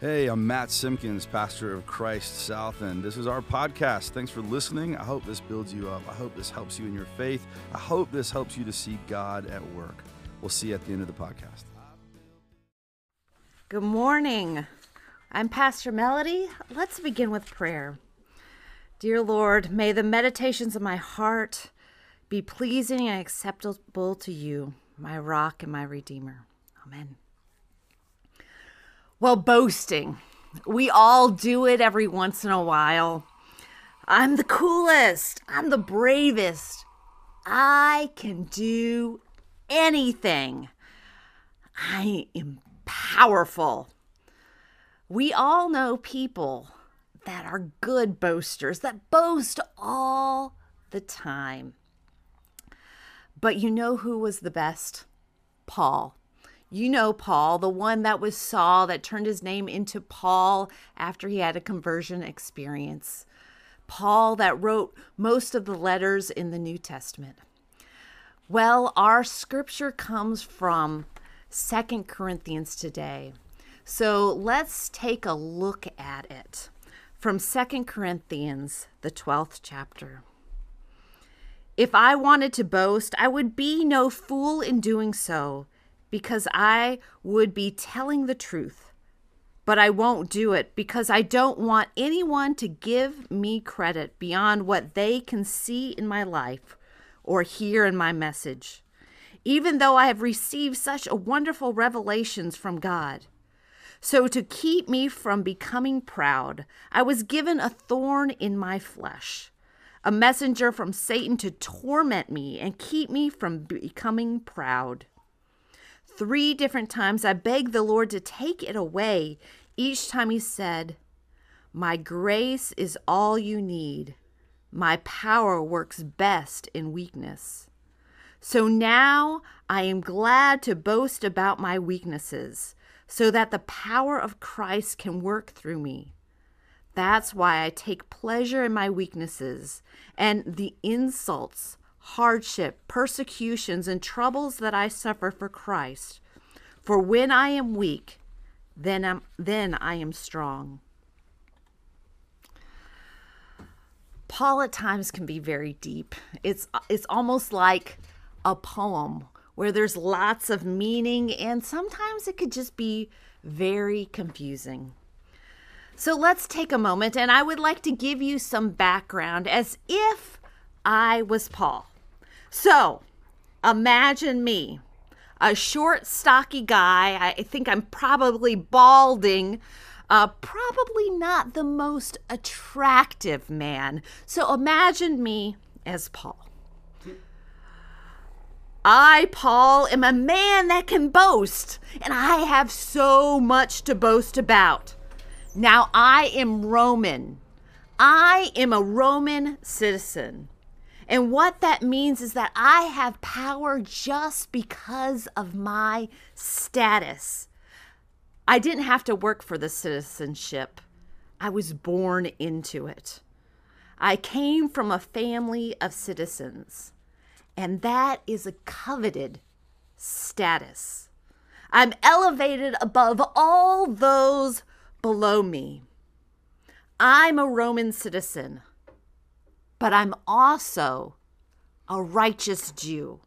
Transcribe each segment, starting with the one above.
Hey, I'm Matt Simpkins, pastor of Christ South, and this is our podcast. Thanks for listening. I hope this builds you up. I hope this helps you in your faith. I hope this helps you to see God at work. We'll see you at the end of the podcast. Good morning. I'm Pastor Melody. Let's begin with prayer. Dear Lord, may the meditations of my heart be pleasing and acceptable to you, my rock and my redeemer. Amen. Well, boasting. We all do it every once in a while. I'm the coolest. I'm the bravest. I can do anything. I am powerful. We all know people that are good boasters, that boast all the time. But you know who was the best? Paul. You know Paul, the one that was Saul, that turned his name into Paul after he had a conversion experience. Paul that wrote most of the letters in the New Testament. Well, our scripture comes from Second Corinthians today. So let's take a look at it from Second Corinthians, the 12th chapter. If I wanted to boast, I would be no fool in doing so because I would be telling the truth. But I won't do it because I don't want anyone to give me credit beyond what they can see in my life or hear in my message, even though I have received such a wonderful revelations from God. So, to keep me from becoming proud, I was given a thorn in my flesh, a messenger from Satan to torment me and keep me from becoming proud. Three different times I begged the Lord to take it away. Each time he said, My grace is all you need. My power works best in weakness. So now I am glad to boast about my weaknesses, so that the power of Christ can work through me. That's why I take pleasure in my weaknesses and the insults hardship, persecutions, and troubles that I suffer for Christ. For when I am weak, then, I'm, then I am strong. Paul at times can be very deep. It's, it's almost like a poem where there's lots of meaning, and sometimes it could just be very confusing. So let's take a moment, and I would like to give you some background as if I was Paul. So imagine me, a short, stocky guy. I think I'm probably balding. Uh, probably not the most attractive man. So imagine me as Paul. I, Paul, am a man that can boast, and I have so much to boast about. Now, I am Roman. I am a Roman citizen. And what that means is that I have power just because of my status. I didn't have to work for the citizenship, I was born into it. I came from a family of citizens, and that is a coveted status. I'm elevated above all those below me. I'm a Roman citizen but I'm also a righteous Jew.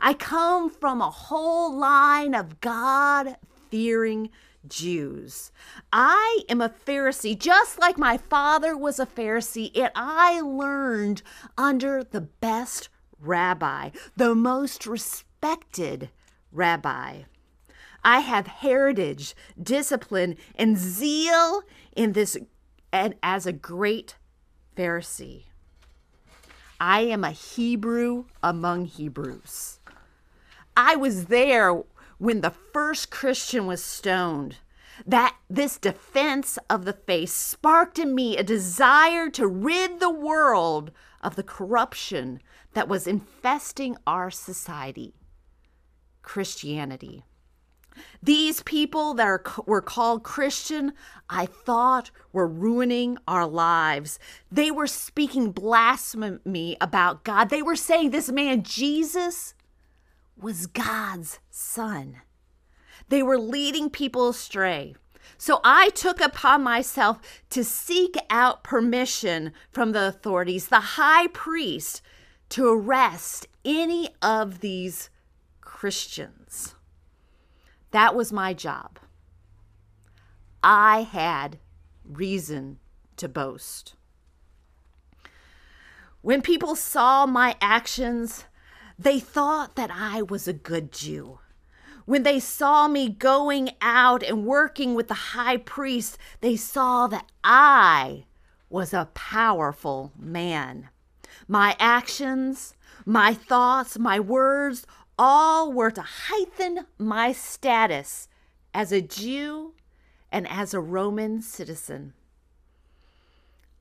I come from a whole line of God fearing Jews. I am a Pharisee, just like my father was a Pharisee, and I learned under the best rabbi, the most respected rabbi. I have heritage, discipline, and zeal in this and as a great Pharisee. I am a Hebrew among Hebrews. I was there when the first Christian was stoned. That this defense of the faith sparked in me a desire to rid the world of the corruption that was infesting our society Christianity. These people that are, were called Christian, I thought were ruining our lives. They were speaking blasphemy about God. They were saying this man, Jesus, was God's son. They were leading people astray. So I took upon myself to seek out permission from the authorities, the high priest, to arrest any of these Christians. That was my job. I had reason to boast. When people saw my actions, they thought that I was a good Jew. When they saw me going out and working with the high priest, they saw that I was a powerful man. My actions, my thoughts, my words, all were to heighten my status as a Jew and as a Roman citizen.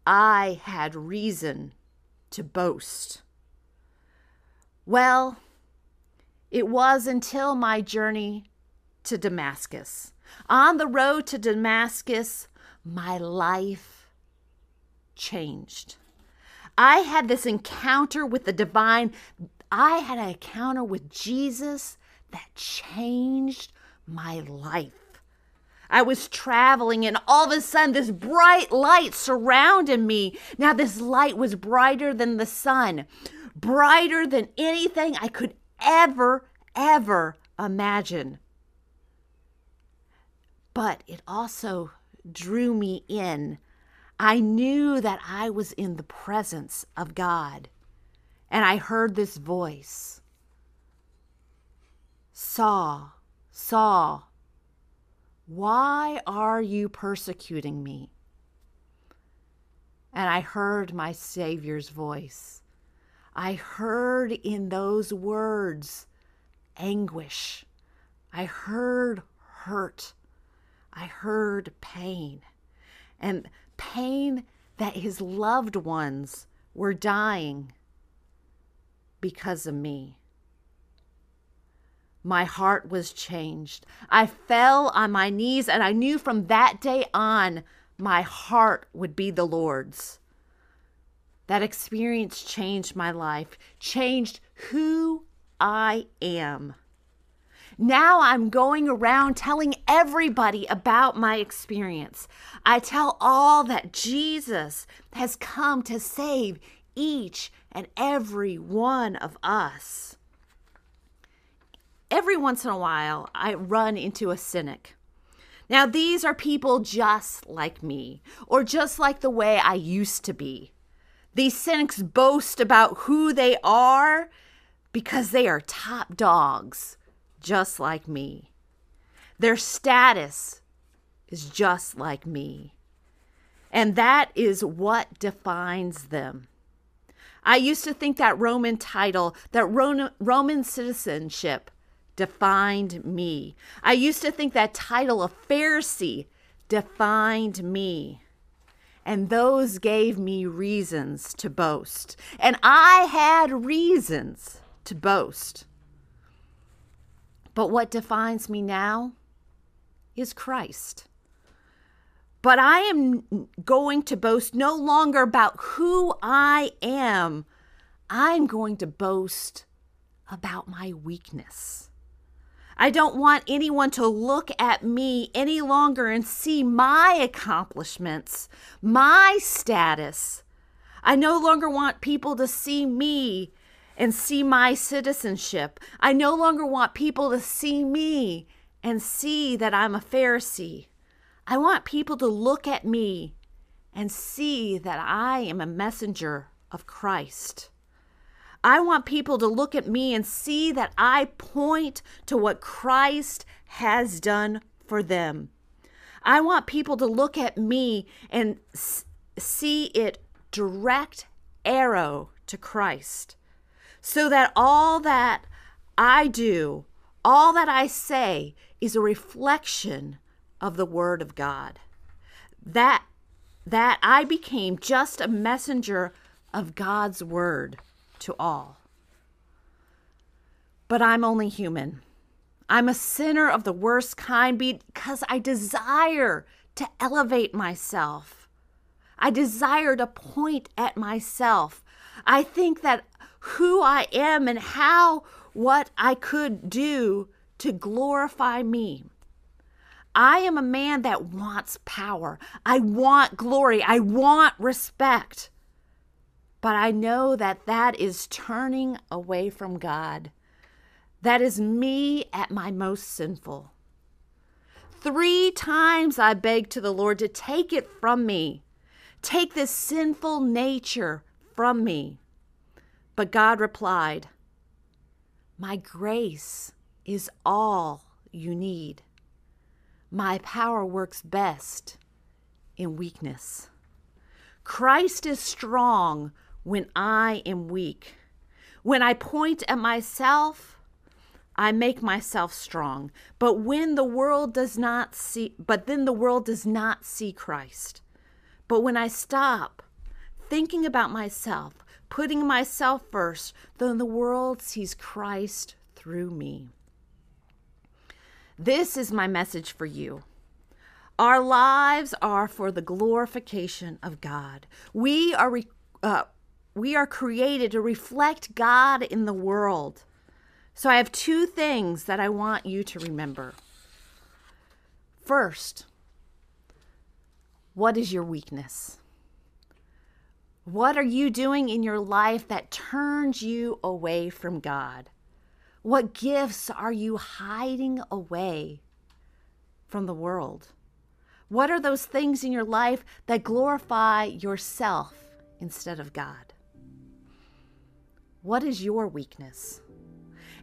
I had reason to boast. Well, it was until my journey to Damascus. On the road to Damascus, my life changed. I had this encounter with the divine. I had an encounter with Jesus that changed my life. I was traveling, and all of a sudden, this bright light surrounded me. Now, this light was brighter than the sun, brighter than anything I could ever, ever imagine. But it also drew me in. I knew that I was in the presence of God. And I heard this voice Saul, Saul, why are you persecuting me? And I heard my Savior's voice. I heard in those words anguish. I heard hurt. I heard pain. And pain that his loved ones were dying because of me. My heart was changed. I fell on my knees, and I knew from that day on my heart would be the Lord's. That experience changed my life, changed who I am. Now I'm going around telling everybody about my experience. I tell all that Jesus has come to save each and every one of us. Every once in a while, I run into a cynic. Now, these are people just like me, or just like the way I used to be. These cynics boast about who they are because they are top dogs, just like me. Their status is just like me. And that is what defines them. I used to think that Roman title, that Roman citizenship, defined me. I used to think that title of Pharisee defined me and those gave me reasons to boast. And I had reasons to boast. But what defines me now is Christ. But I am going to boast no longer about who I am. I'm going to boast about my weakness. I don't want anyone to look at me any longer and see my accomplishments, my status. I no longer want people to see me and see my citizenship. I no longer want people to see me and see that I'm a Pharisee. I want people to look at me and see that I am a messenger of Christ. I want people to look at me and see that I point to what Christ has done for them. I want people to look at me and see it direct arrow to Christ so that all that I do, all that I say is a reflection of the word of God. That that I became just a messenger of God's word to all. But I'm only human. I'm a sinner of the worst kind because I desire to elevate myself. I desire to point at myself. I think that who I am and how what I could do to glorify me. I am a man that wants power. I want glory. I want respect. But I know that that is turning away from God. That is me at my most sinful. Three times I begged to the Lord to take it from me, take this sinful nature from me. But God replied, My grace is all you need. My power works best in weakness. Christ is strong when I am weak. When I point at myself, I make myself strong. But when the world does not see, but then the world does not see Christ. But when I stop thinking about myself, putting myself first, then the world sees Christ through me. This is my message for you. Our lives are for the glorification of God. We are re- uh, we are created to reflect God in the world. So I have two things that I want you to remember. First, what is your weakness? What are you doing in your life that turns you away from God? What gifts are you hiding away from the world? What are those things in your life that glorify yourself instead of God? What is your weakness?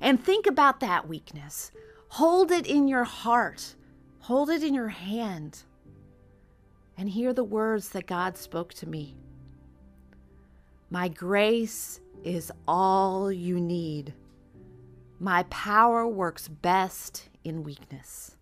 And think about that weakness. Hold it in your heart, hold it in your hand, and hear the words that God spoke to me. My grace is all you need. My power works best in weakness.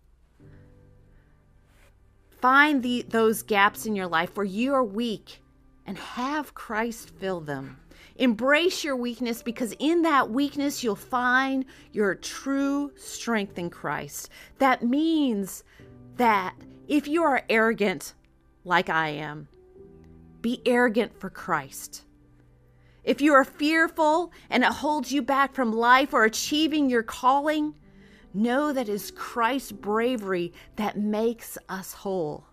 Find the, those gaps in your life where you are weak and have Christ fill them. Embrace your weakness because in that weakness you'll find your true strength in Christ. That means that if you are arrogant, like I am, be arrogant for Christ. If you are fearful and it holds you back from life or achieving your calling, know that it is Christ's bravery that makes us whole.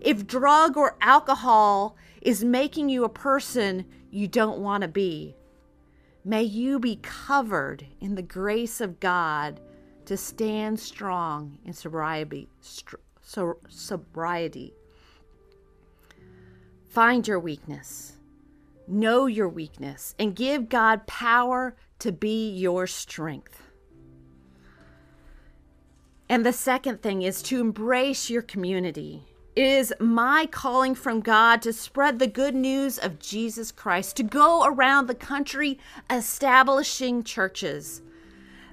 If drug or alcohol is making you a person you don't want to be. May you be covered in the grace of God to stand strong in sobriety. Sobriety. Find your weakness, know your weakness, and give God power to be your strength. And the second thing is to embrace your community. It is my calling from God to spread the good news of Jesus Christ, to go around the country establishing churches.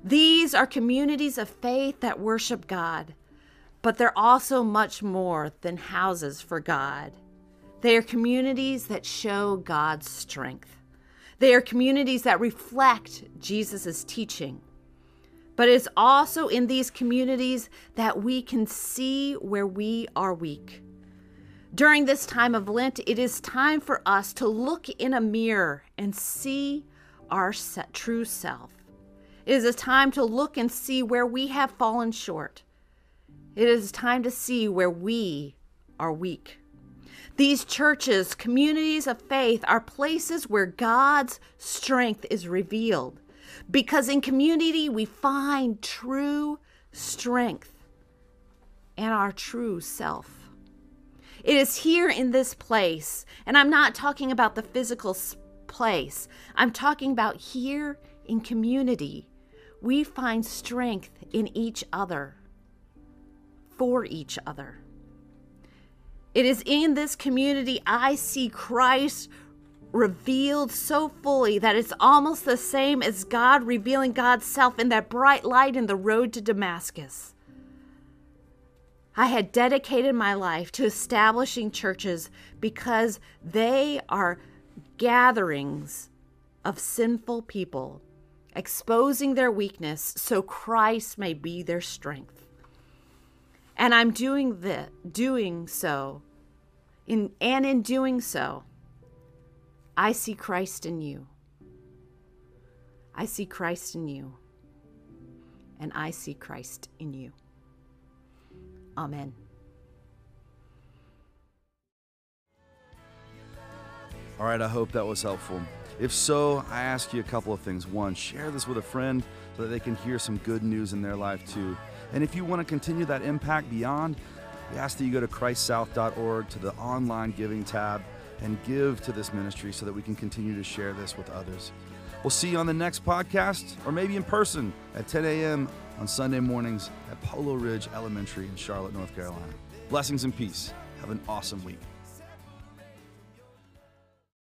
These are communities of faith that worship God, but they're also much more than houses for God. They are communities that show God's strength. They are communities that reflect Jesus' teaching. But it's also in these communities that we can see where we are weak. During this time of Lent, it is time for us to look in a mirror and see our true self. It is a time to look and see where we have fallen short. It is time to see where we are weak. These churches, communities of faith, are places where God's strength is revealed because in community we find true strength and our true self. It is here in this place, and I'm not talking about the physical place, I'm talking about here in community. We find strength in each other, for each other. It is in this community I see Christ revealed so fully that it's almost the same as God revealing God's self in that bright light in the road to Damascus. I had dedicated my life to establishing churches because they are gatherings of sinful people, exposing their weakness so Christ may be their strength. And I'm doing the doing so in and in doing so I see Christ in you. I see Christ in you. And I see Christ in you. Amen. All right, I hope that was helpful. If so, I ask you a couple of things. One, share this with a friend so that they can hear some good news in their life too. And if you want to continue that impact beyond, we ask that you go to christsouth.org to the online giving tab and give to this ministry so that we can continue to share this with others. We'll see you on the next podcast or maybe in person at 10 a.m. on Sunday mornings at Polo Ridge Elementary in Charlotte, North Carolina. Blessings and peace. Have an awesome week.